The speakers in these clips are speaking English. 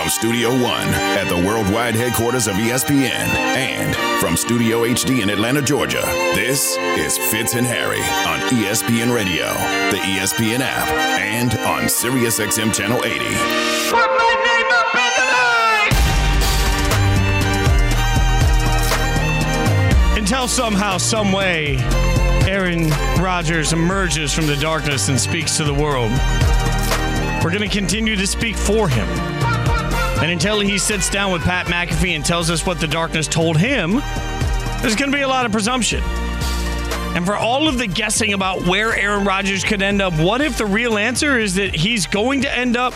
from Studio One at the worldwide headquarters of ESPN and from Studio HD in Atlanta, Georgia, this is Fitz and Harry on ESPN Radio, the ESPN app, and on SiriusXM Channel 80. Put my name up in the light! Until somehow, some way, Aaron Rodgers emerges from the darkness and speaks to the world. We're going to continue to speak for him. And until he sits down with Pat McAfee and tells us what the darkness told him, there's going to be a lot of presumption. And for all of the guessing about where Aaron Rodgers could end up, what if the real answer is that he's going to end up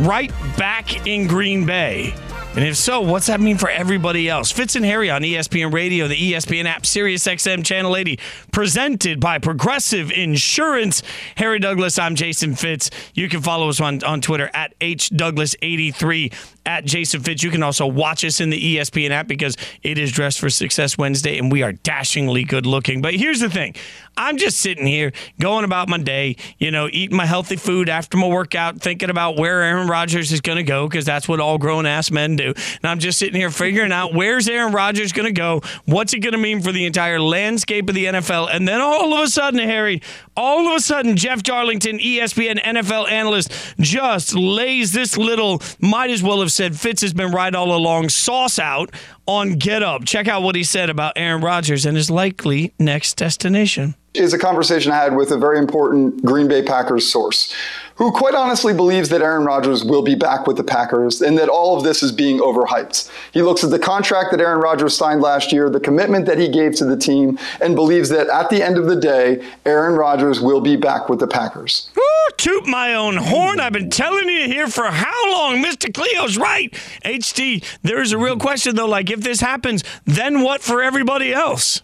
right back in Green Bay? And if so, what's that mean for everybody else? Fitz and Harry on ESPN Radio, the ESPN app, Sirius XM Channel 80, presented by Progressive Insurance. Harry Douglas, I'm Jason Fitz. You can follow us on, on Twitter at HDouglas83 at Jason Fitz. You can also watch us in the ESPN app because it is Dressed for Success Wednesday and we are dashingly good looking. But here's the thing I'm just sitting here going about my day, you know, eating my healthy food after my workout, thinking about where Aaron Rodgers is going to go because that's what all grown ass men do. And I'm just sitting here figuring out where's Aaron Rodgers going to go? What's it going to mean for the entire landscape of the NFL? And then all of a sudden, Harry, all of a sudden, Jeff Darlington, ESPN NFL analyst, just lays this little, might as well have said Fitz has been right all along, sauce out on Get Up. Check out what he said about Aaron Rodgers and his likely next destination. is a conversation I had with a very important Green Bay Packers source who quite honestly believes that Aaron Rodgers will be back with the Packers and that all of this is being overhyped. He looks at the contract that Aaron Rodgers signed last year, the commitment that he gave to the team, and believes that at the end of the day, Aaron Rodgers will be back with the Packers. Woo, toot my own horn. I've been telling you here for how long? Mr. Cleo's right. HD, there's a real question, though. Like, if this happens, then what for everybody else?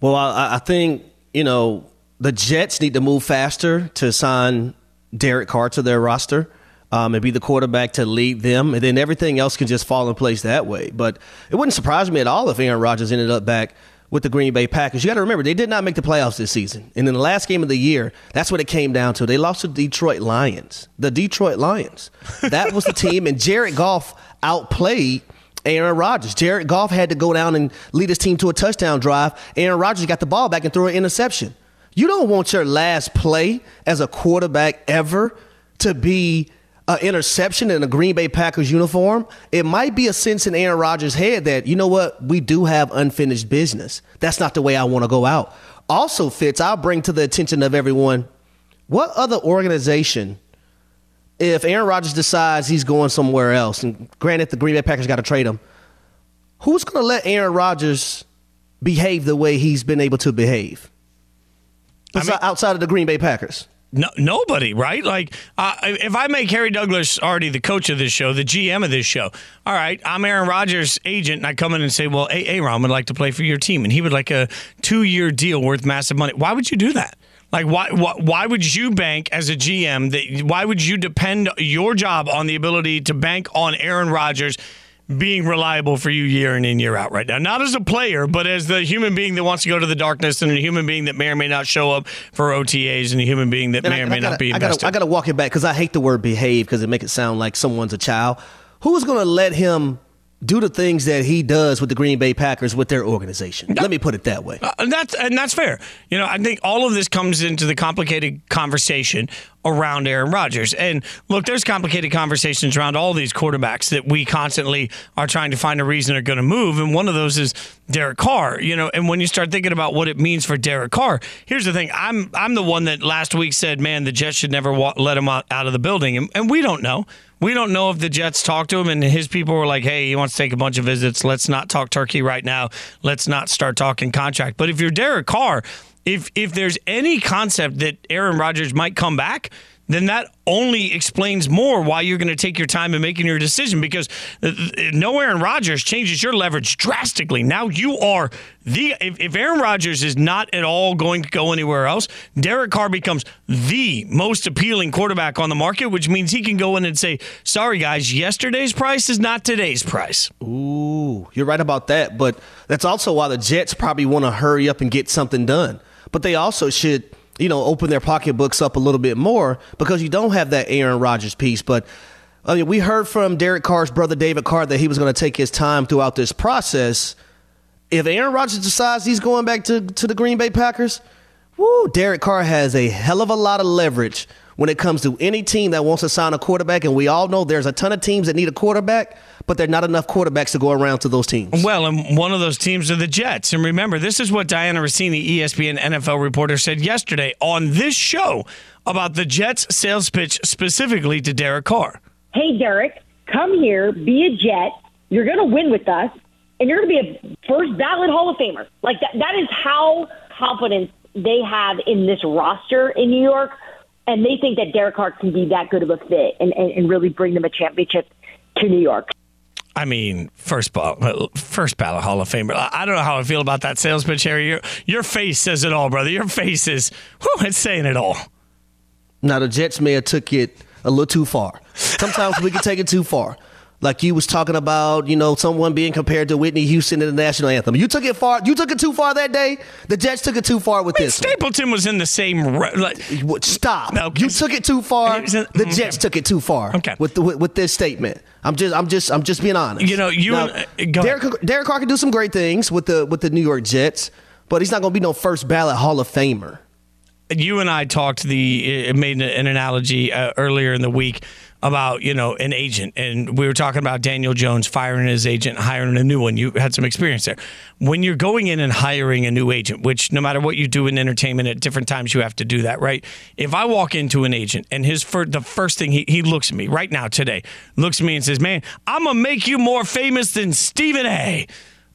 Well, I, I think you know the Jets need to move faster to sign Derek Carr to their roster um, and be the quarterback to lead them, and then everything else can just fall in place that way. But it wouldn't surprise me at all if Aaron Rodgers ended up back with the Green Bay Packers. You got to remember they did not make the playoffs this season, and in the last game of the year, that's what it came down to. They lost to the Detroit Lions. The Detroit Lions. That was the team, and Jared Goff outplayed. Aaron Rodgers. Jared Goff had to go down and lead his team to a touchdown drive. Aaron Rodgers got the ball back and threw an interception. You don't want your last play as a quarterback ever to be an interception in a Green Bay Packers uniform. It might be a sense in Aaron Rodgers' head that, you know what, we do have unfinished business. That's not the way I want to go out. Also, Fitz, I'll bring to the attention of everyone what other organization if Aaron Rodgers decides he's going somewhere else, and granted the Green Bay Packers got to trade him, who's going to let Aaron Rodgers behave the way he's been able to behave? I mean- outside of the Green Bay Packers. No, nobody, right? Like, uh, if I make Harry Douglas already the coach of this show, the GM of this show, all right, I'm Aaron Rodgers' agent, and I come in and say, well, hey, Aaron would like to play for your team, and he would like a two year deal worth massive money. Why would you do that? Like, why, why, why would you bank as a GM? That, why would you depend your job on the ability to bank on Aaron Rodgers being reliable for you year in and year out right now? Not as a player, but as the human being that wants to go to the darkness and a human being that may or may not show up for OTAs and a human being that And may I- or may gotta, not be I invested. gotta, I gotta walk it back because I hate the word behave because it make it sound like someone's a child. Who's going to let him do the things that he does with the Green Bay Packers with their organization? Let me put it that way. Uh, and that's and that's fair. You know, I think all of this comes into the complicated conversation around Aaron Rodgers. And look, there's complicated conversations around all these quarterbacks that we constantly are trying to find a reason are going to move. And one of those is Derek Carr. You know, and when you start thinking about what it means for Derek Carr, here's the thing: I'm I'm the one that last week said, "Man, the Jets should never wa- let him out, out of the building," and, and we don't know. We don't know if the Jets talked to him and his people were like, hey, he wants to take a bunch of visits. Let's not talk turkey right now. Let's not start talking contract. But if you're Derek Carr, if if there's any concept that Aaron Rodgers might come back, then that only explains more why you're going to take your time in making your decision because uh, no Aaron Rodgers changes your leverage drastically. Now you are the if Aaron Rodgers is not at all going to go anywhere else, Derek Carr becomes the most appealing quarterback on the market, which means he can go in and say, "Sorry guys, yesterday's price is not today's price." Ooh, you're right about that. But that's also why the Jets probably want to hurry up and get something done. But they also should, you know, open their pocketbooks up a little bit more because you don't have that Aaron Rodgers piece. But I mean, we heard from Derek Carr's brother David Carr that he was going to take his time throughout this process. If Aaron Rodgers decides he's going back to, to the Green Bay Packers, woo, Derek Carr has a hell of a lot of leverage when it comes to any team that wants to sign a quarterback. And we all know there's a ton of teams that need a quarterback, but there are not enough quarterbacks to go around to those teams. Well, and one of those teams are the Jets. And remember, this is what Dianna Russini, ESPN NFL reporter, said yesterday on this show about the Jets' sales pitch specifically to Derek Carr. Hey, Derek, come here, be a Jet. You're going to win with us, and you're going to be a first ballot Hall of Famer. Like that, that is how confident they have in this roster in New York and they think that Derek Carr can be that good of a fit and, and, and really bring them a championship to New York. I mean, first ball, first ballot Hall of Famer. I don't know how I feel about that sales pitch, Harry. Your, your face says it all, brother. Your face is, whew, it's saying it all. Now the Jets may have took it a little too far. Sometimes we can take it too far like you was talking about, you know, someone being compared to Whitney Houston in the national anthem. You took it far. You took it too far that day. The Jets took it too far with I mean, this. Stapleton one. was in the same. Re- like, Stop. Okay. You took it too far. The Jets okay. took it too far. Okay. With, the, with, with this statement, I'm just I'm just I'm just being honest. You know, you now, and, uh, Derek, Derek Carr can do some great things with the with the New York Jets, but he's not going to be no first ballot Hall of Famer. You and I talked the made an analogy uh, earlier in the week about you know an agent, and we were talking about Daniel Jones firing his agent, hiring a new one. You had some experience there. When you're going in and hiring a new agent, which no matter what you do in entertainment, at different times you have to do that, right? If I walk into an agent and his first, the first thing he, he looks at me right now today, looks at me and says, "Man, I'm gonna make you more famous than Stephen A."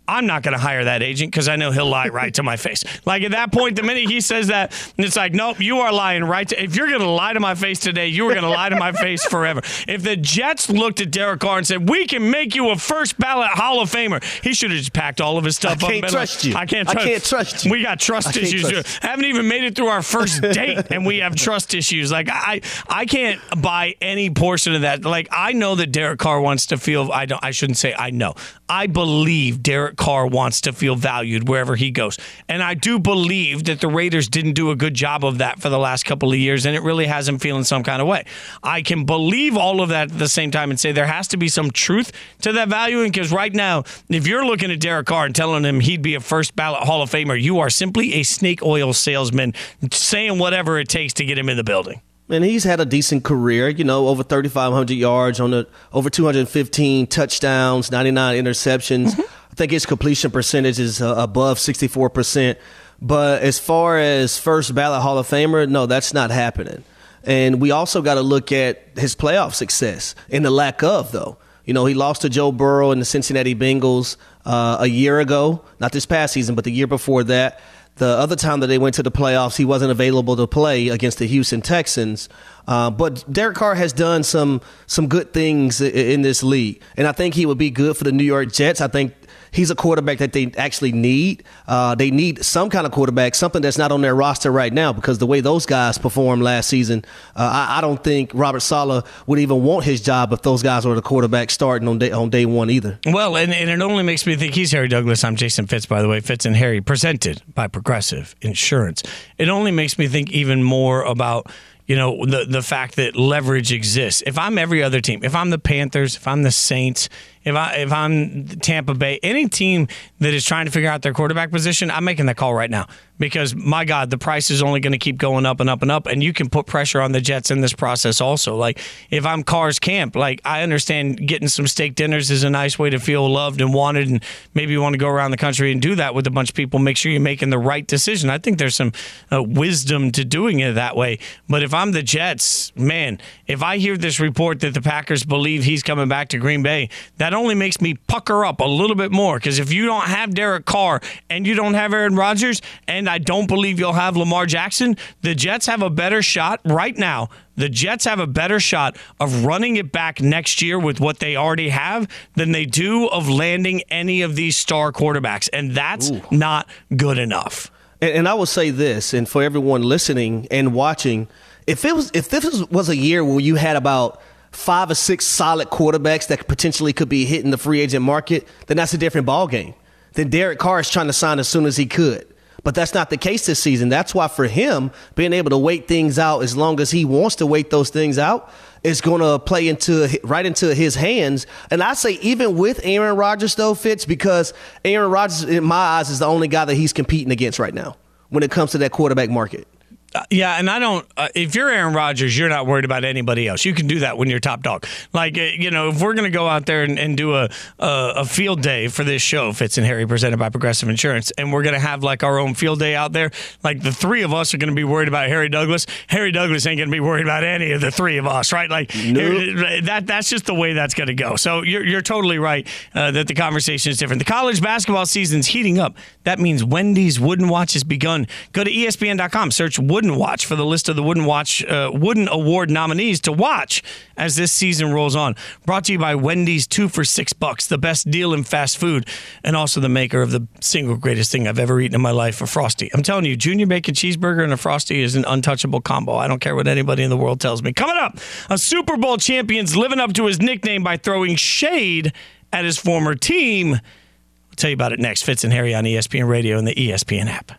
I'm not going to hire that agent because I know he'll lie right to my face. Like at that point, the minute he says that, it's like, nope, you are lying right. To, if you're going to lie to my face today, you are going to lie to my face forever. If the Jets looked at Derek Carr and said, we can make you a first ballot Hall of Famer, he should have just packed all of his stuff I up. Can't trust like, you. I can't trust you. I can't trust you. We got trust issues. Trust haven't even made it through our first date and we have trust issues. Like I, I can't buy any portion of that. Like I know that Derek Carr wants to feel, I don't, I shouldn't say I know. I believe Derek Carr wants to feel valued wherever he goes. And I do believe that the Raiders didn't do a good job of that for the last couple of years, and it really has him feeling some kind of way. I can believe all of that at the same time and say there has to be some truth to that value. Because right now, if you're looking at Derek Carr and telling him he'd be a first ballot Hall of Famer, you are simply a snake oil salesman saying whatever it takes to get him in the building. And he's had a decent career, you know, over 3,500 yards on the over 215 touchdowns, 99 interceptions. Mm-hmm. I think his completion percentage is uh, above 64%. But as far as first ballot Hall of Famer, no, that's not happening. And we also got to look at his playoff success and the lack of, though. You know, he lost to Joe Burrow and the Cincinnati Bengals uh, a year ago, not this past season, but the year before that. The other time that they went to the playoffs, he wasn't available to play against the Houston Texans. Uh, but Derek Carr has done some some good things in this league, and I think he would be good for the New York Jets. I think he's a quarterback that they actually need. Uh, they need some kind of quarterback, something that's not on their roster right now, because the way those guys performed last season, uh, I, I, don't think Robert Saleh would even want his job if those guys were the quarterback starting on day on day one either. Well, and, and it only makes me think he's Harry Douglas. I'm Jason Fitz, by the way. Fitz and Harry, presented by Progressive Insurance. It only makes me think even more about you know the the fact that leverage exists. If I'm every other team, if I'm the Panthers, if I'm the Saints, if I if I'm Tampa Bay, any team that is trying to figure out their quarterback position, I'm making that call right now because my God, the price is only going to keep going up and up and up, and you can put pressure on the Jets in this process also. Like if I'm Carr's camp, like I understand getting some steak dinners is a nice way to feel loved and wanted, and maybe you want to go around the country and do that with a bunch of people. Make sure you're making the right decision. I think there's some uh, wisdom to doing it that way. But if I'm the Jets, man, if I hear this report that the Packers believe he's coming back to Green Bay, that only makes me pucker up a little bit more because if you don't have Derek Carr and you don't have Aaron Rodgers and I don't believe you'll have Lamar Jackson. The Jets have a better shot right now. The Jets have a better shot of running it back next year with what they already have than they do of landing any of these star quarterbacks. And that's Ooh. not good enough. And, and I will say this, and for everyone listening and watching, if it was if this was a year where you had about five or six solid quarterbacks that potentially could be hitting the free agent market, then that's a different ball game. Then Derek Carr is trying to sign as soon as he could. But that's not the case this season. That's why for him, being able to wait things out as long as he wants to wait those things out is going to play into right into his hands. And I say even with Aaron Rodgers though, Fitz, because Aaron Rodgers in my eyes is the only guy that he's competing against right now when it comes to that quarterback market. Uh, yeah, and I don't. Uh, if you're Aaron Rodgers, you're not worried about anybody else. You can do that when you're top dog. Like uh, you know, if we're gonna go out there and, and do a, a, a field day for this show, Fitz and Harry presented by Progressive Insurance, and we're gonna have like our own field day out there. Like the three of us are gonna be worried about Harry Douglas. Harry Douglas ain't gonna be worried about any of the three of us, right? Like nope. that. That's just the way that's gonna go. So you're you're totally right uh, that the conversation is different. The college basketball season's heating up. That means Wendy's Wooden Watch has begun. Go to ESPN.com, search Wooden Watch for the list of the Wooden Watch uh, Wooden Award nominees to watch as this season rolls on. Brought to you by Wendy's, two for six bucks, the best deal in fast food, and also the maker of the single greatest thing I've ever eaten in my life, a Frosty. I'm telling you, Junior Bacon Cheeseburger and a Frosty is an untouchable combo. I don't care what anybody in the world tells me. Coming up, a Super Bowl champion's living up to his nickname by throwing shade at his former team. I'll tell you about it next. Fitz and Harry on ESPN Radio and the ESPN app.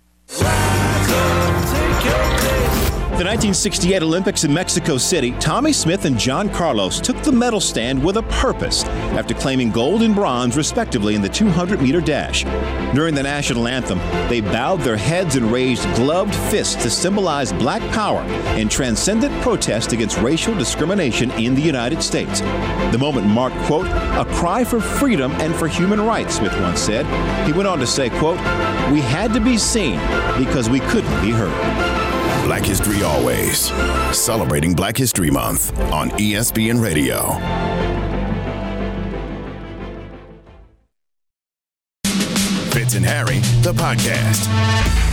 The 1968 Olympics in Mexico City, Tommie Smith and John Carlos took the medal stand with a purpose after claiming gold and bronze, respectively, in the 200 meter dash. During the national anthem, they bowed their heads and raised gloved fists to symbolize black power and transcendent protest against racial discrimination in the United States. The moment marked, quote, a cry for freedom and for human rights, Smith once said. He went on to say, quote, we had to be seen because we couldn't be heard. Black History Always, celebrating Black History Month on ESPN Radio. Fitz and Harry, the podcast.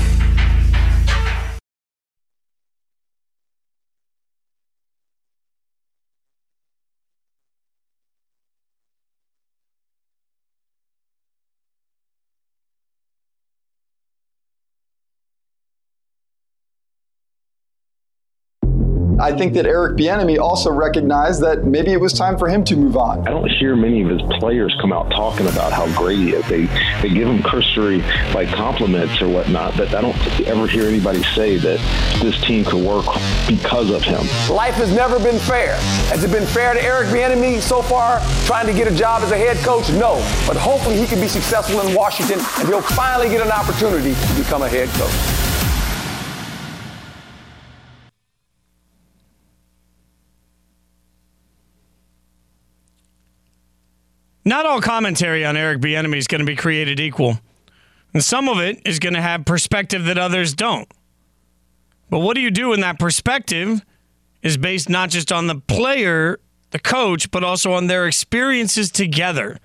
I think that Eric Bieniemy also recognized that maybe it was time for him to move on. I don't hear many of his players come out talking about how great he is. They they give him cursory like compliments or whatnot, but I don't ever hear anybody say that this team could work because of him. Life has never been fair. Has it been fair to Eric Bieniemy so far trying to get a job as a head coach? No, but hopefully he can be successful in Washington and he'll finally get an opportunity to become a head coach. Not all commentary on Eric Bieniemy is going to be created equal. And some of it is going to have perspective that others don't. But what do you do when that perspective is based not just on the player, the coach, but also on their experiences together?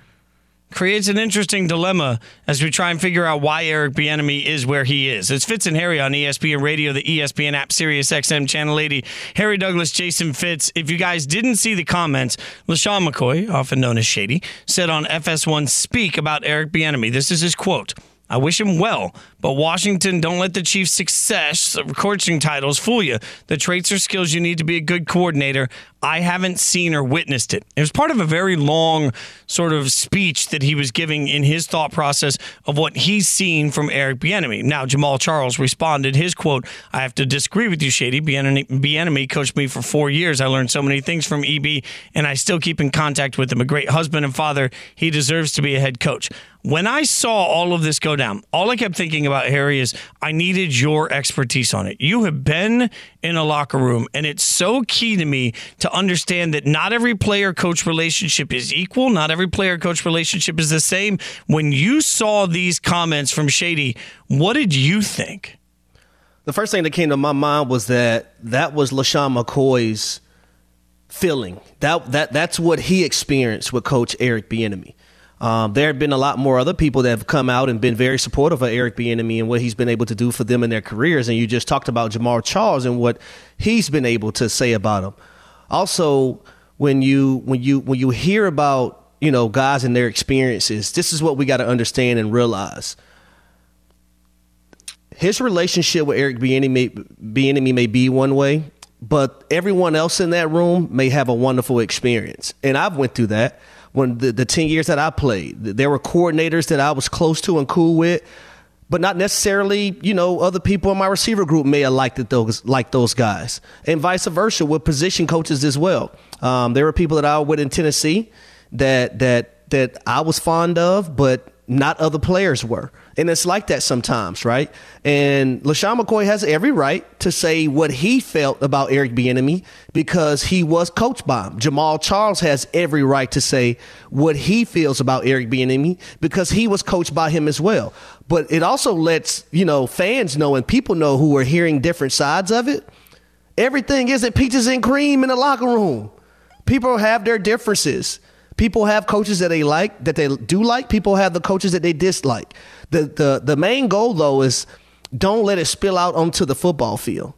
Creates an interesting dilemma as we try and figure out why Eric Bieniemy is where he is. It's Fitz and Harry on ESPN Radio, the ESPN app, Sirius XM Channel 80. Harry Douglas, Jason Fitz. If you guys didn't see the comments, LeSean McCoy, often known as Shady, said on FS1 Speak about Eric Bieniemy. This is his quote. I wish him well, but Washington, don't let the Chiefs' success, of coaching titles, fool you. The traits or skills you need to be a good coordinator. I haven't seen or witnessed it. It was part of a very long sort of speech that he was giving in his thought process of what he's seen from Eric Bieniemy. Now, Jamaal Charles responded, his quote, I have to disagree with you, Shady. Bieniemy coached me for four years. I learned so many things from EB, and I still keep in contact with him. A great husband and father. He deserves to be a head coach. When I saw all of this go down, all I kept thinking about, Harry, is I needed your expertise on it. You have been in a locker room, and it's so key to me to understand that not every player coach relationship is equal. Not every player coach relationship is the same. When you saw these comments from Shady, what did you think? The first thing that came to my mind was that that was LeSean McCoy's feeling. That that that's what he experienced with Coach Eric Bieniemy. Um, there have been a lot more other people that have come out and been very supportive of Eric Bieniemy and what he's been able to do for them in their careers. And you just talked about Jamaal Charles and what he's been able to say about him. Also, when you when you when you hear about you know guys and their experiences, this is what we got to understand and realize. His relationship with Eric Bieniemy, Bieniemy may be one way, but everyone else in that room may have a wonderful experience, and I've went through that when the, the 10 years that I played, there were coordinators that I was close to and cool with. but not necessarily, you know, other people in my receiver group may have liked it those like those guys, and vice versa with position coaches as well. Um, there were people that I with in Tennessee that that that I was fond of, but not other players were. And it's like that sometimes, right? And LeSean McCoy has every right to say what he felt about Eric Bieniemy because he was coached by him. Jamaal Charles has every right to say what he feels about Eric Bieniemy because he was coached by him as well. But it also lets, you know, fans know and people know who are hearing different sides of it. Everything isn't peaches and cream in the locker room. People have their differences. People have coaches that they like, that they do like. People have the coaches that they dislike. The the the main goal though is don't let it spill out onto the football field,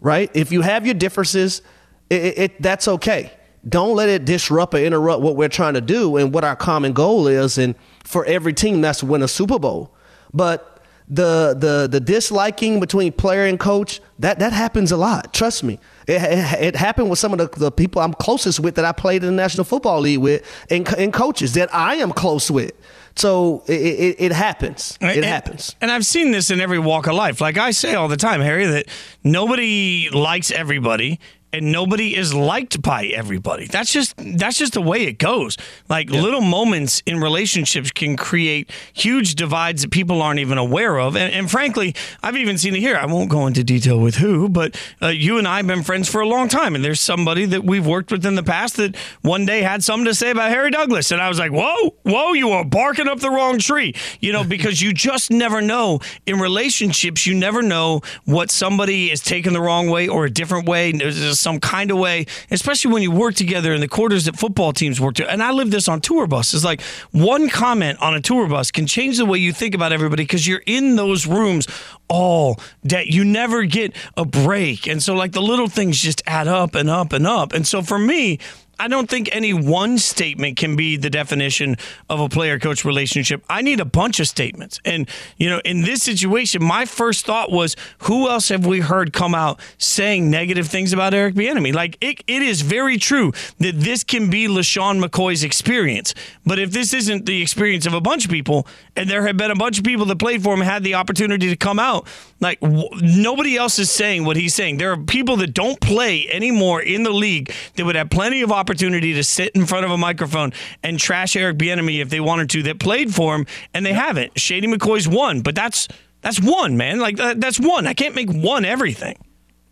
right? If you have your differences, it, it, it that's okay. Don't let it disrupt or interrupt what we're trying to do and what our common goal is. And for every team, that's win a Super Bowl. But the the the disliking between player and coach that that happens a lot. Trust me. It, it, it, happened with some of the, the people I'm closest with that I played in the National Football League with and, and coaches that I am close with. So it, it, it happens. It and, happens. And I've seen this in every walk of life. Like I say all the time, Harry, that nobody likes everybody and nobody is liked by everybody. That's just that's just the way it goes. Like yeah. little moments in relationships can create huge divides that people aren't even aware of. And, and frankly, I've even seen it here. I won't go into detail with who, but uh, you and I have been friends for a long time, and there's somebody that we've worked with in the past that one day had something to say about Harry Douglas, and I was like, "Whoa, whoa, you are barking up the wrong tree," you know, because you just never know in relationships. You never know what somebody is taking the wrong way or a different way. Some kind of way, especially when you work together in the quarters that football teams work to. And I live this on tour buses. Like one comment on a tour bus can change the way you think about everybody because you're in those rooms all day. You never get a break. And so, like, the little things just add up and up and up. And so, for me, I don't think any one statement can be the definition of a player coach relationship. I need a bunch of statements. And, you know, in this situation, my first thought was who else have we heard come out saying negative things about Eric Bieniemy? Like, it, it is very true that this can be LeSean McCoy's experience. But if this isn't the experience of a bunch of people, and there have been a bunch of people that played for him had the opportunity to come out, like, w- nobody else is saying what he's saying. There are people that don't play anymore in the league that would have plenty of opportunity to sit in front of a microphone and trash Eric Bieniemy if they wanted to that played for him, and they haven't. Shady McCoy's one, but that's that's one man. Like that's one. I can't make one everything.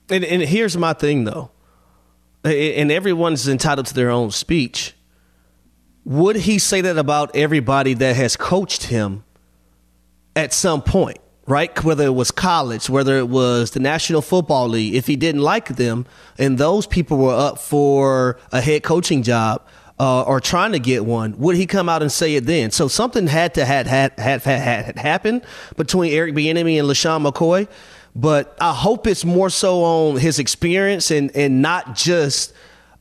And, and here's my thing though, and everyone's entitled to their own speech. Would he say that about everybody that has coached him at some point? Right? Whether it was college, whether it was the National Football League, if he didn't like them and those people were up for a head coaching job uh, or trying to get one, would he come out and say it then? So something had to had had had, had, had happened between Eric Bieniemy and LeSean McCoy. But I hope it's more so on his experience and and not just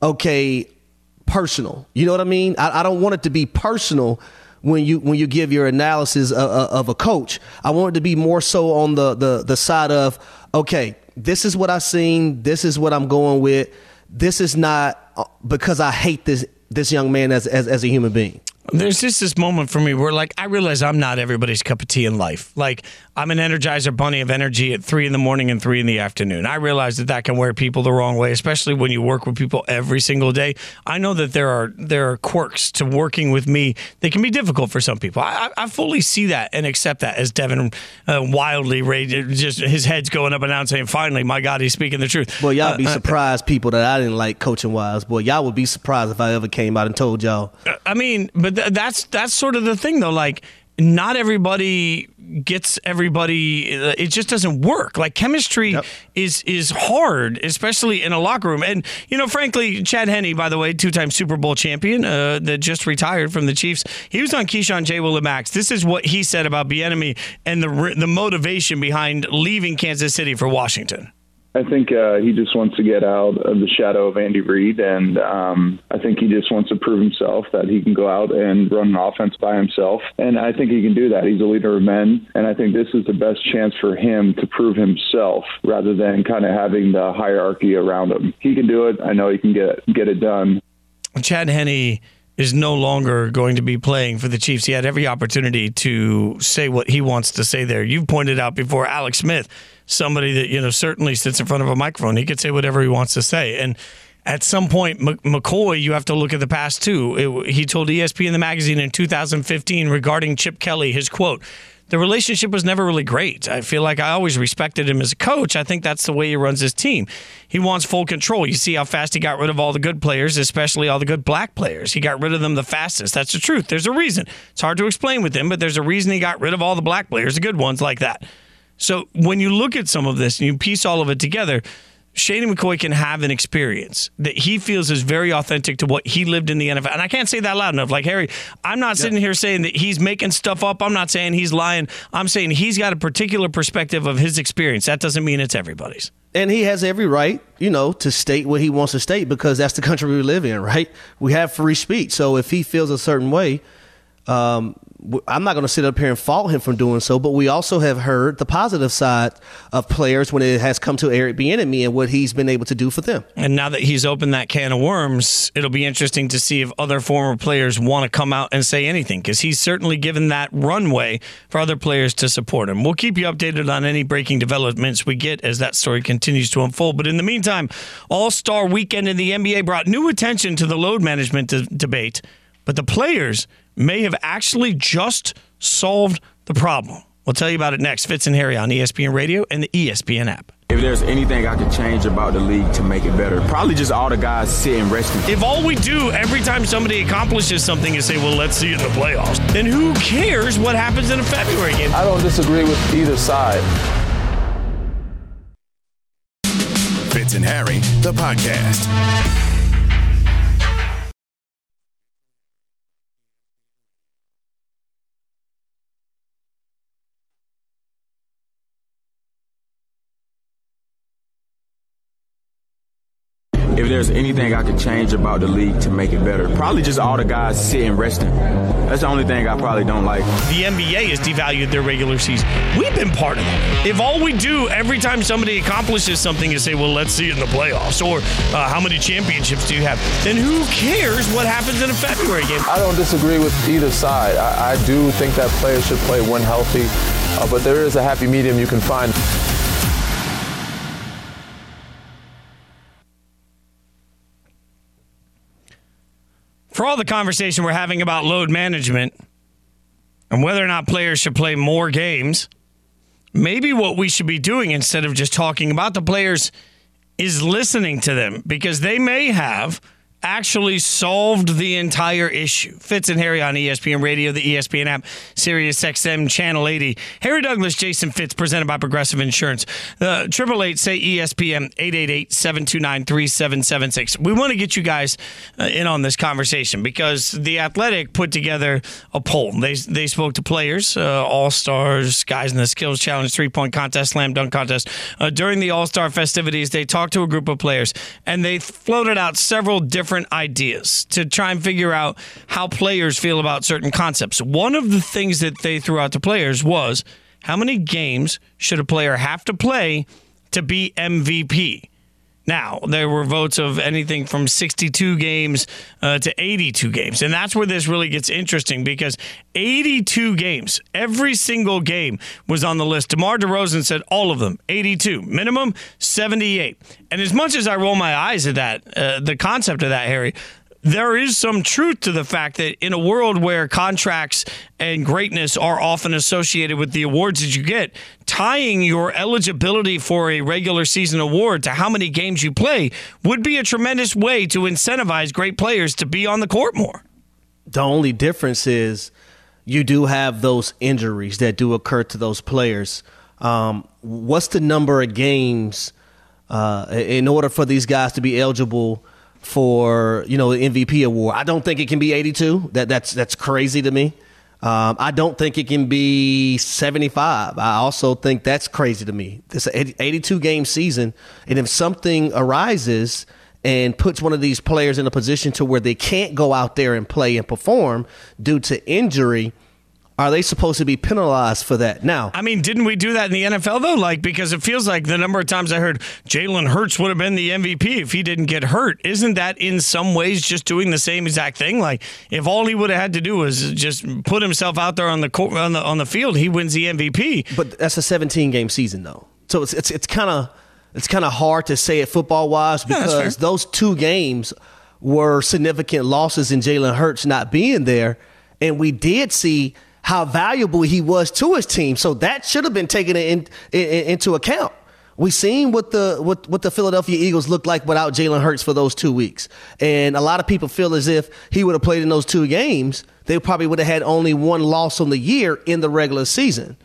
okay personal. You know what I mean? I, I don't want it to be personal when you when you give your analysis of, of, a coach. I want it to be more so on the, the the side of okay, this is what I've seen. This is what I'm going with. This is not uh, because I hate this this young man as as, as a human being. There's just this moment for me where, like, I realize I'm not everybody's cup of tea in life. Like, I'm an energizer bunny of energy at three in the morning and three in the afternoon. I realize that that can wear people the wrong way, especially when you work with people every single day. I know that there are there are quirks to working with me that can be difficult for some people. I, I fully see that and accept that. As Devin uh, wildly raged, just his head's going up and down, saying, "Finally, my God, he's speaking the truth." Well, y'all uh, be uh, surprised, people that I didn't like coaching wise. Boy, y'all would be surprised if I ever came out and told y'all. I mean, but th- that's that's sort of the thing, though. Like, not everybody gets everybody it just doesn't work like chemistry yep. is is hard especially in a locker room and you know frankly chad henne by the way two-time super bowl champion uh, that just retired from the chiefs he was on keyshawn j willimax this is what he said about Bieniemy and the the motivation behind leaving kansas city for washington I think uh, he just wants to get out of the shadow of Andy Reid, and um, I think he just wants to prove himself that he can go out and run an offense by himself. And I think he can do that. He's a leader of men, and I think this is the best chance for him to prove himself rather than kind of having the hierarchy around him. He can do it. I know he can get get it done. Chad Henne is no longer going to be playing for the Chiefs. He had every opportunity to say what he wants to say there. You've pointed out before Alex Smith, somebody that, you know, certainly sits in front of a microphone. He could say whatever he wants to say. And at some point, McCoy, you have to look at the past too. It, he told ESPN the magazine in 2015 regarding Chip Kelly, his quote, the relationship was never really great. I feel like I always respected him as a coach. I think that's the way he runs his team. He wants full control. You see how fast he got rid of all the good players, especially all the good black players. He got rid of them the fastest. That's the truth. There's a reason. It's hard to explain with him, but there's a reason he got rid of all the black players, the good ones like that. So when you look at some of this and you piece all of it together, Shady McCoy can have an experience that he feels is very authentic to what he lived in the NFL. And I can't say that loud enough. Like, Harry, I'm not sitting here saying that he's making stuff up. I'm not saying he's lying. I'm saying he's got a particular perspective of his experience. That doesn't mean it's everybody's. And he has every right, you know, to state what he wants to state because that's the country we live in, right? We have free speech. So if he feels a certain way, um, I'm not going to sit up here and fault him for doing so, but we also have heard the positive side of players when it has come to Eric Bieniemy and what he's been able to do for them. And now that he's opened that can of worms, it'll be interesting to see if other former players want to come out and say anything because he's certainly given that runway for other players to support him. We'll keep you updated on any breaking developments we get as that story continues to unfold. But in the meantime, All Star Weekend in the NBA brought new attention to the load management de- debate, but the players may have actually just solved the problem. We'll tell you about it next. Fitz and Harry on ESPN Radio and the ESPN app. If there's anything I could change about the league to make it better, probably just all the guys sitting resting. If all we do every time somebody accomplishes something is say, well, let's see it in the playoffs, then who cares what happens in a February game? I don't disagree with either side. Fitz and Harry, the podcast. If there's anything I could change about the league to make it better, probably just all the guys sitting resting. That's the only thing I probably don't like. The NBA has devalued their regular season. We've been part of that. If all we do every time somebody accomplishes something is say, well, let's see it in the playoffs, or uh, how many championships do you have, then who cares what happens in a February game? I don't disagree with either side. I, I do think that players should play when healthy, uh, but there is a happy medium you can find. For all the conversation we're having about load management and whether or not players should play more games, maybe what we should be doing instead of just talking about the players is listening to them because they may have actually solved the entire issue. Fitz and Harry on ESPN Radio, the ESPN app, Sirius XM Channel 80. Harry Douglas, Jason Fitz, presented by Progressive Insurance. Triple eight say ESPN 888-729-3776. We want to get you guys uh, in on this conversation because the Athletic put together a poll. They they spoke to players, uh, all stars, guys in the skills challenge, three point contest, slam dunk contest. Uh, during the All Star festivities, they talked to a group of players and they floated out several different different ideas to try and figure out how players feel about certain concepts. One of the things that they threw out to players was how many games should a player have to play to be MVP? Now, there were votes of anything from 62 games uh, to 82 games. And that's where this really gets interesting because 82 games, every single game was on the list. DeMar DeRozan said all of them, 82, minimum 78. And as much as I roll my eyes at that, uh, the concept of that, Harry, there is some truth to the fact that in a world where contracts and greatness are often associated with the awards that you get, tying your eligibility for a regular season award to how many games you play would be a tremendous way to incentivize great players to be on the court more. The only difference is you do have those injuries that do occur to those players. Um, what's the number of games uh, in order for these guys to be eligible? For you know the MVP award. I don't think it can be 82. That that's that's crazy to me. Um, I don't think it can be 75. I also think that's crazy to me. This 82 game season, and if something arises and puts one of these players in a position to where they can't go out there and play and perform due to injury, are they supposed to be penalized for that? Now, I mean, didn't we do that in the NFL though? Like, because it feels like the number of times I heard Jalen Hurts would have been the MVP if he didn't get hurt. Isn't that in some ways just doing the same exact thing? Like, if all he would have had to do was just put himself out there on the court, on the on the field, he wins the MVP. But that's a 17 game season though, so it's it's it's kind of it's kind of hard to say it football wise because those two games were significant losses in Jalen Hurts not being there, and we did see how valuable he was to his team. So that should have been taken in, in, into account. We've seen what the what, what the Philadelphia Eagles looked like without Jalen Hurts for those two weeks, and a lot of people feel as if he would have played in those two games, they probably would have had only one loss on the year in the regular season.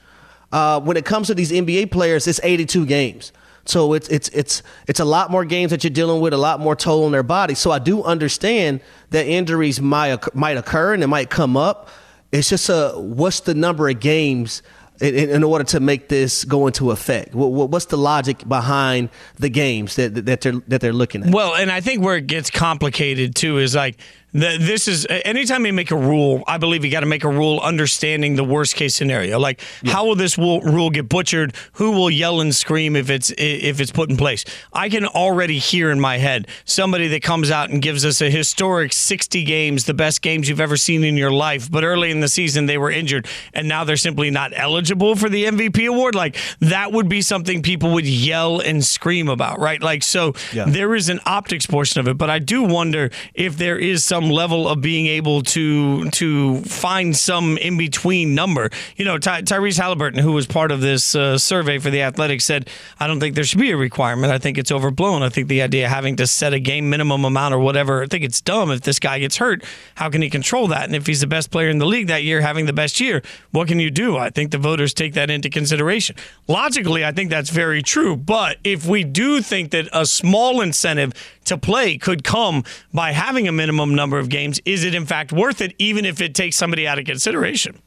Uh, when it comes to these NBA players, it's 82 games. So it's it's it's it's a lot more games that you're dealing with, a lot more toll on their body. So I do understand that injuries might might occur and it might come up. It's just a what's the number of games in, in order to make this go into effect? What, what's the logic behind the games that that they're that they're looking at? Well, and I think where it gets complicated too is like the, this is anytime you make a rule, I believe you got to make a rule understanding the worst case scenario. Like, yeah. how will this rule, rule get butchered? Who will yell and scream if it's if it's put in place? I can already hear in my head somebody that comes out and gives us a historic 60 games, the best games you've ever seen in your life. But early in the season, they were injured, and now they're simply not eligible for the MVP award. Like that would be something people would yell and scream about, right? Like, so yeah. there is an optics portion of it, but I do wonder if there is some some level of being able to to find some in between number. You know, Ty- Tyrese Halliburton, who was part of this uh, survey for the Athletics, said, "I don't think there should be a requirement. I think it's overblown. I think the idea of having to set a game minimum amount or whatever, I think it's dumb. If this guy gets hurt, how can he control that? And if he's the best player in the league that year, having the best year, what can you do? I think the voters take that into consideration. Logically, I think that's very true. But if we do think that a small incentive to play could come by having a minimum number of games. Is it in fact worth it, even if it takes somebody out of consideration?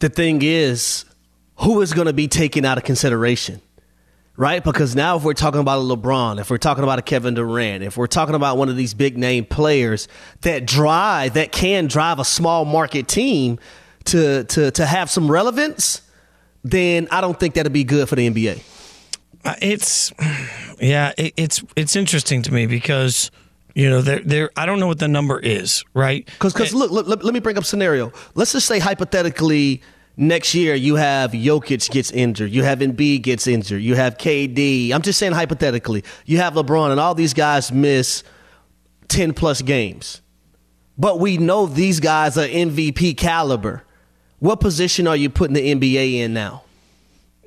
The thing is, who is going to be taken out of consideration? Right? Because now, if we're talking about a LeBron, if we're talking about a Kevin Durant, if we're talking about one of these big name players that drive, that can drive a small market team to, to, to have some relevance, then I don't think that'd be good for the NBA. Uh, it's yeah, it, it's it's interesting to me because you know there there I don't know what the number is, right? Because because look, look, let, let me bring up scenario. Let's just say hypothetically next year you have Jokic gets injured, you have Embiid gets injured, you have KD. I'm just saying hypothetically, you have LeBron, and all these guys miss ten plus games. But we know these guys are MVP caliber. What position are you putting the NBA in now?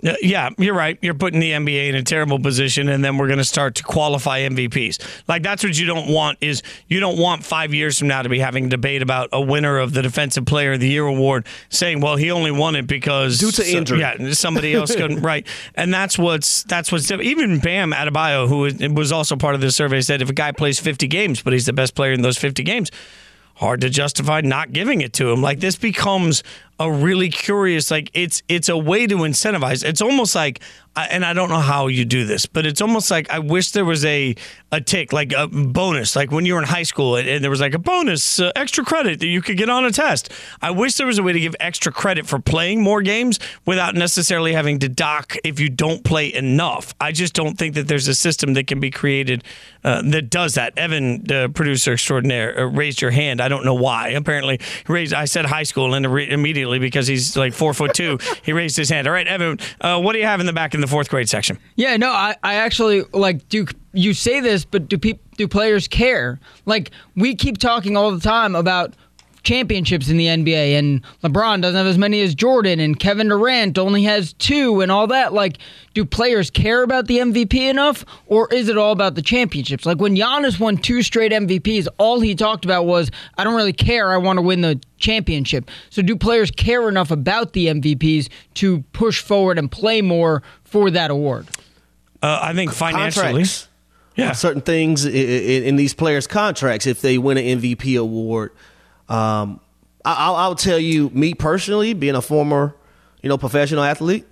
Uh, yeah, you're right. You're putting the NBA in a terrible position, and then we're going to start to qualify MVPs. Like that's what you don't want is you don't want five years from now to be having a debate about a winner of the Defensive Player of the Year award, saying, "Well, he only won it because due to injury." Yeah, somebody else couldn't. right, and that's what's that's what's even Bam Adebayo, who was also part of this survey, said if a guy plays 50 games, but he's the best player in those 50 games hard to justify not giving it to him. Like this becomes a really curious like it's it's a way to incentivize. It's almost like and I don't know how you do this, but it's almost like I wish there was a a tick like a bonus, like when you were in high school and, there was like a bonus uh, extra credit that you could get on a test. I wish there was a way to give extra credit for playing more games without necessarily having to dock if you don't play enough. I just don't think that there's a system that can be created uh, that does that. Evan, the producer extraordinaire, uh, raised your hand. I don't know why. Apparently, raised. I said high school and immediately immediately because he's like four foot two. he raised his hand. All right, Evan, uh, what do you have in the back in the fourth grade section? Yeah, no, I, I actually like do. You say this, but do people do players care? Like we keep talking all the time about championships in the NBA, and LeBron doesn't have as many as Jordan, and Kevin Durant only has two, and all that. Like, do players care about the MVP enough, or is it all about the championships? Like when Giannis won two straight MVPs, all he talked about was, "I don't really care. I want to win the championship." So, do players care enough about the MVPs to push forward and play more for that award? Uh, I think financially. Contracts. Yeah. Certain things in, in, in these players' contracts, if they win an MVP award, um, I, will I'll tell you, me personally, being a former, you know, professional athlete,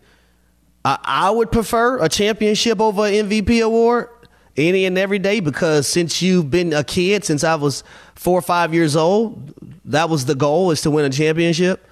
I, I would prefer a championship over an MVP award any and every day because since you've been a kid, since I was four or five years old, that was the goal is to win a championship.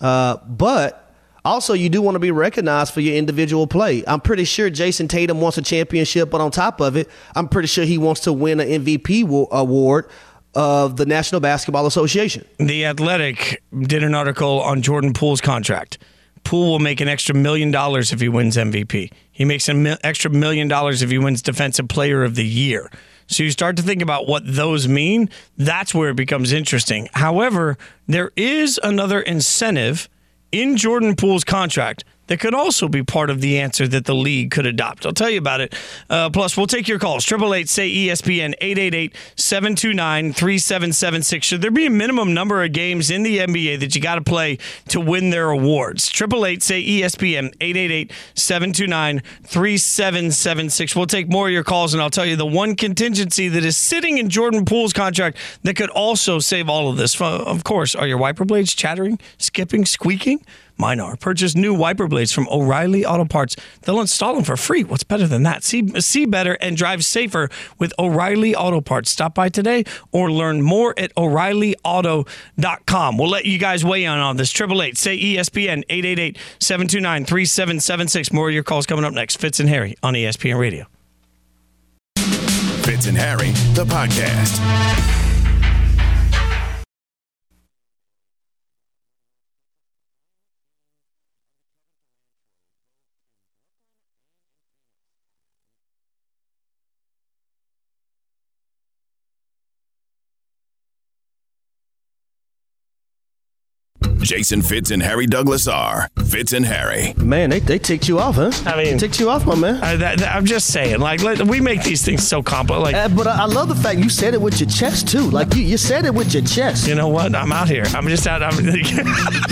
Uh, but also, you do want to be recognized for your individual play. I'm pretty sure Jayson Tatum wants a championship, but on top of it, I'm pretty sure he wants to win an MVP award of the National Basketball Association. The Athletic did an article on Jordan Poole's contract. Poole will make an extra million dollars if he wins MVP. He makes an extra million dollars if he wins Defensive Player of the Year. So you start to think about what those mean. That's where it becomes interesting. However, there is another incentive in Jordan Poole's contract that could also be part of the answer that the league could adopt. I'll tell you about it. Uh, plus, we'll take your calls. Triple eight say ESPN 888-729-3776. Should there be a minimum number of games in the NBA that you got to play to win their awards? Triple eight say ESPN 888-729-3776. We'll take more of your calls, and I'll tell you the one contingency that is sitting in Jordan Poole's contract that could also save all of this. Of course, are your wiper blades chattering, skipping, squeaking? Mine are. Purchase new wiper blades from O'Reilly Auto Parts. They'll install them for free. What's better than that? See, see better and drive safer with O'Reilly Auto Parts. Stop by today or learn more at O'ReillyAuto.com. We'll let you guys weigh in on this. Triple eight, say ESPN, 888-729-3776. More of your calls coming up next. Fitz and Harry on ESPN Radio. Fitz and Harry, the podcast. Jason Fitz and Harry Douglas are Fitz and Harry. Man, they, they ticked you off, huh? I mean, they ticked you off, my man. I, that, that- I'm just saying, like, let, we make these things so complex. Like, Uh, but I, I love the fact you said it with your chest too. Like you, you said it with your chest. you know what? I'm out here. I'm just out. I'm,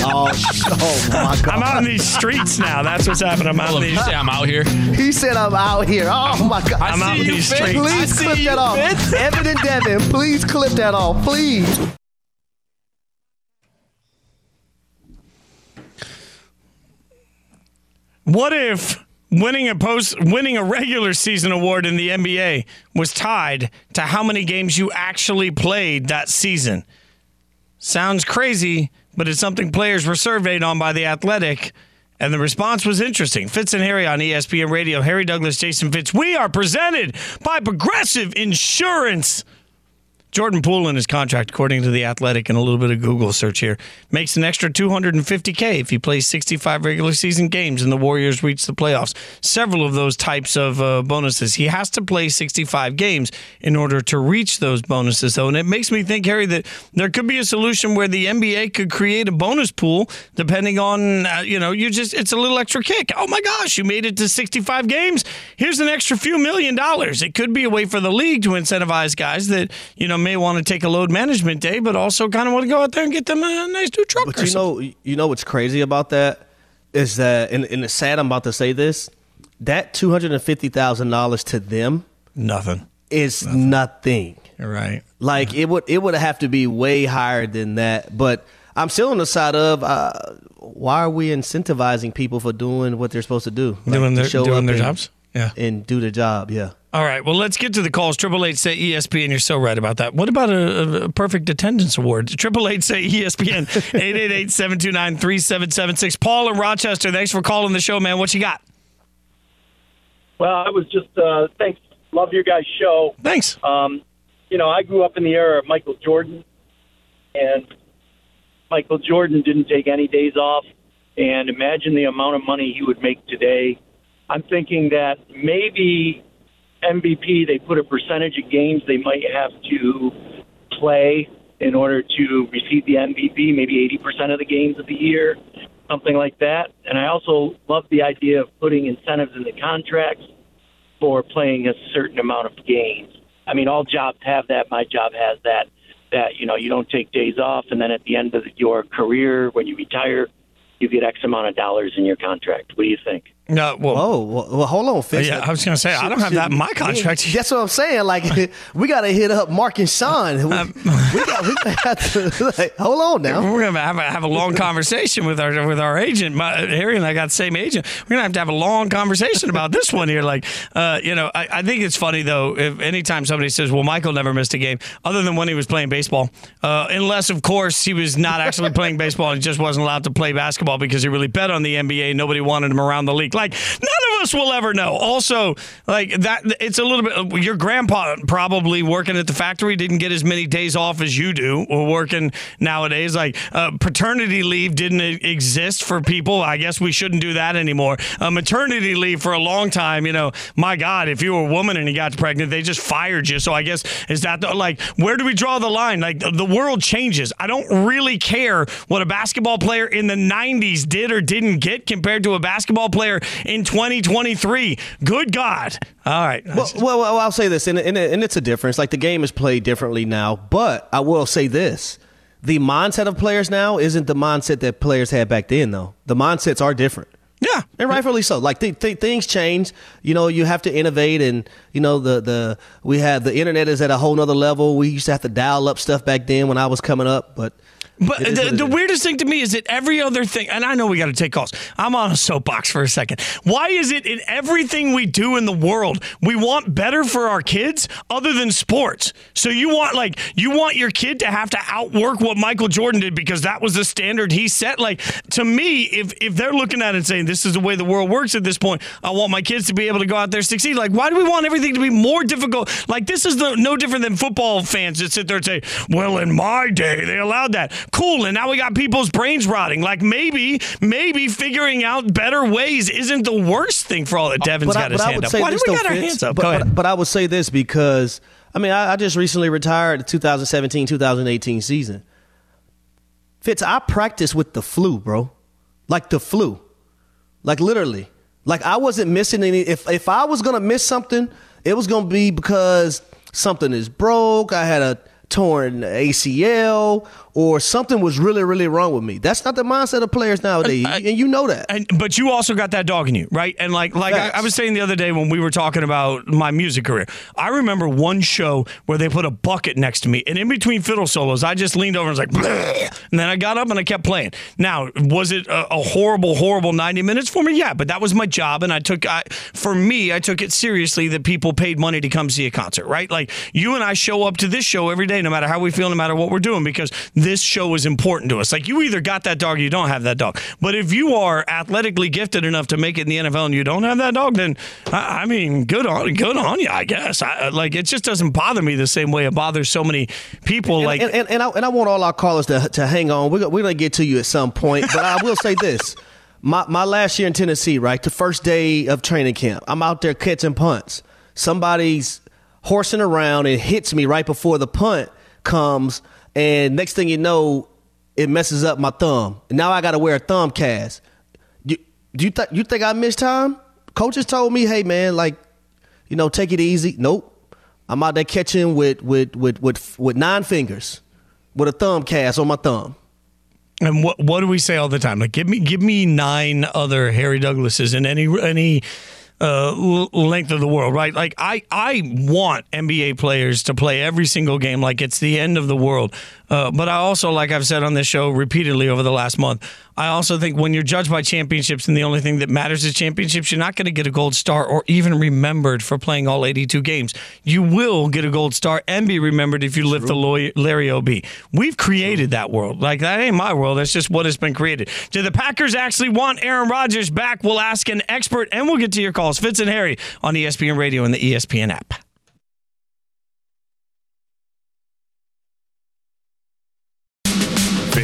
oh, oh my God. I'm out in these streets now. That's what's happening. I'm out in these. I'm out here. He said I'm out here. Oh my God. I'm out in these streets. Please I clip that off. Evan and Devin, please clip that off. Please. What if winning a post winning a regular season award in the NBA was tied to how many games you actually played that season? Sounds crazy, but it's something players were surveyed on by the Athletic. And the response was interesting. Fitz and Harry on ESPN Radio. Harry Douglas, Jason Fitz. We are presented by Progressive Insurance. Jordan Poole in his contract, according to the Athletic and a little bit of Google search here, makes an extra 250k if he plays 65 regular season games and the Warriors reach the playoffs. Several of those types of uh, bonuses. He has to play 65 games in order to reach those bonuses, though, and it makes me think, Harry, that there could be a solution where the NBA could create a bonus pool depending on, uh, you know, you just it's a little extra kick. Oh my gosh, you made it to 65 games. Here's an extra few million dollars. It could be a way for the league to incentivize guys that you know may want to take a load management day, but also kind of want to go out there and get them a nice new truck. But you something. know, you know what's crazy about that is that, and, and it's sad I'm about to say this. That two hundred and fifty thousand dollars to them nothing is nothing. You're right. Like it would it would have to be way higher than that. But I'm still on the side of uh, why are we incentivizing people for doing what they're supposed to do? Like, Doing to their- show doing up their and- jobs? Yeah. and do the job. Yeah. All right. Well, let's get to the calls. Triple eight say ESPN. You're so right about that. What about a, a perfect attendance award? Triple eight say ESPN. 888-729-3776. Paul in Rochester. Thanks for calling the show, man. What you got? Well, I was just uh, thanks. Love your guys' show. Thanks. Um, you know, I grew up in the era of Michael Jordan, and Michael Jordan didn't take any days off. And imagine the amount of money he would make today. I'm thinking that maybe MVP they put a percentage of games they might have to play in order to receive the MVP, maybe 80% of the games of the year, something like that. And I also love the idea of putting incentives in the contracts for playing a certain amount of games. I mean, all jobs have that. My job has that. That you know, you don't take days off, and then at the end of your career, when you retire, you get X amount of dollars in your contract. What do you think? No, well, oh, well, hold on, Fitz. Yeah, I was gonna say I don't have that in my contract. That's what I'm saying. Like, we got to hit up Mark and Sean. We, Um, we got, we have to. Like, hold on now. We're gonna have a, have a long conversation with our with our agent. My, Harry and I got the same agent. We're gonna have to have a long conversation about this one here. Like, uh, you know, I, I think it's funny though. If anytime somebody says, "Well, Michael never missed a game," other than when he was playing baseball, uh, unless of course he was not actually playing baseball and just wasn't allowed to play basketball because he really bet on the NBA. Nobody wanted him around the league. Like, none of us will ever know. Also, like that, it's a little bit. Your grandpa probably working at the factory didn't get as many days off as you do, or working nowadays. Like uh, paternity leave didn't exist for people. I guess we shouldn't do that anymore. Uh, maternity leave for a long time. You know, my God, if you were a woman and you got pregnant, they just fired you. So I guess is that the, like where do we draw the line? Like the world changes. I don't really care what a basketball player in the '90s did or didn't get compared to a basketball player in 2023. Good God! All right. Well, well, well, I'll say this, and, and, and it's a difference. Like the game is played differently now, but I will say this: the mindset of players now isn't the mindset that players had back then. Though the mindsets are different. Yeah, and rightfully so. Like th- th- things change. You know, you have to innovate, and you know the the we have the internet is at a whole nother level. We used to have to dial up stuff back then when I was coming up, but. But it is what the, the weirdest thing to me is that every other thing, and I know we got to take calls. I'm on a soapbox for a second. Why is it in everything we do in the world, we want better for our kids other than sports? So you want like you want your kid to have to outwork what Michael Jordan did because that was the standard he set. Like to me, if if they're looking at it and saying this is the way the world works at this point, I want my kids to be able to go out there and succeed. Like why do we want everything to be more difficult? Like this is the, no different than football fans that sit there and say, "Well, in my day, they allowed that." Cool, and now we got people's brains rotting. Like maybe, maybe figuring out better ways isn't the worst thing for all that uh, Devin's But I- got his but hand up. Why do we got our hands up? But, Go ahead. but, but I would say this because I mean I, I just recently retired the 2017 2018 season. Fitz, I practiced with the flu, bro, like the flu, like literally, like I wasn't missing any. If if I was gonna miss something, it was gonna be because something is broke. I had a torn ACL or something was really really wrong with me. That's not the mindset of players nowadays, and you know that. And, but you also got that dog in you, right? And like, like I, I was saying the other day when we were talking about my music career, I remember one show where they put a bucket next to me, and in between fiddle solos, I just leaned over and was like, "Bleh," and then I got up and I kept playing. Now, was it a, a horrible, horrible ninety minutes for me? Yeah, but that was my job, and I took, I, for me, I took it seriously that people paid money to come see a concert, right? Like you and I show up to this show every day, no matter how we feel, no matter what we're doing, because this show is important to us. Like you either got that dog or you don't have that dog. But if you are athletically gifted enough to make it in the NFL and you don't have that dog, then I, I mean, good on good on you, I guess. I, like it just doesn't bother me the same way it bothers so many people. And, like and, and, and, I, and I want all our callers to, to hang on. We're, gonna- we're going to get to you at some point, but I will say this. My, my last year in Tennessee, right, the first day of training camp, I'm out there catching punts. Somebody's horsing around and hits me right before the punt comes, and next thing you know, it messes up my thumb. And now I got to wear a thumb cast. You, do you, th- you think I missed time? Coaches told me, hey, man, like, you know, take it easy. Nope. I'm out there catching with with with with, with nine fingers, with a thumb cast on my thumb. And what what do we say all the time? Like, give me give me nine other Harry Douglases in any any uh, length of the world, right? Like, I I want NBA players to play every single game like it's the end of the world. Uh, but I also, like I've said on this show repeatedly over the last month, I also think when you're judged by championships and the only thing that matters is championships, you're not going to get a gold star or even remembered for playing all 82 games. You will get a gold star and be remembered if you lift the Larry O'B. We've created that world. Like that ain't my world. That's just what has been created. Do the Packers actually want Aaron Rodgers back? We'll ask an expert and we'll get to your calls. Fitz and Harry on ESPN Radio and the ESPN app.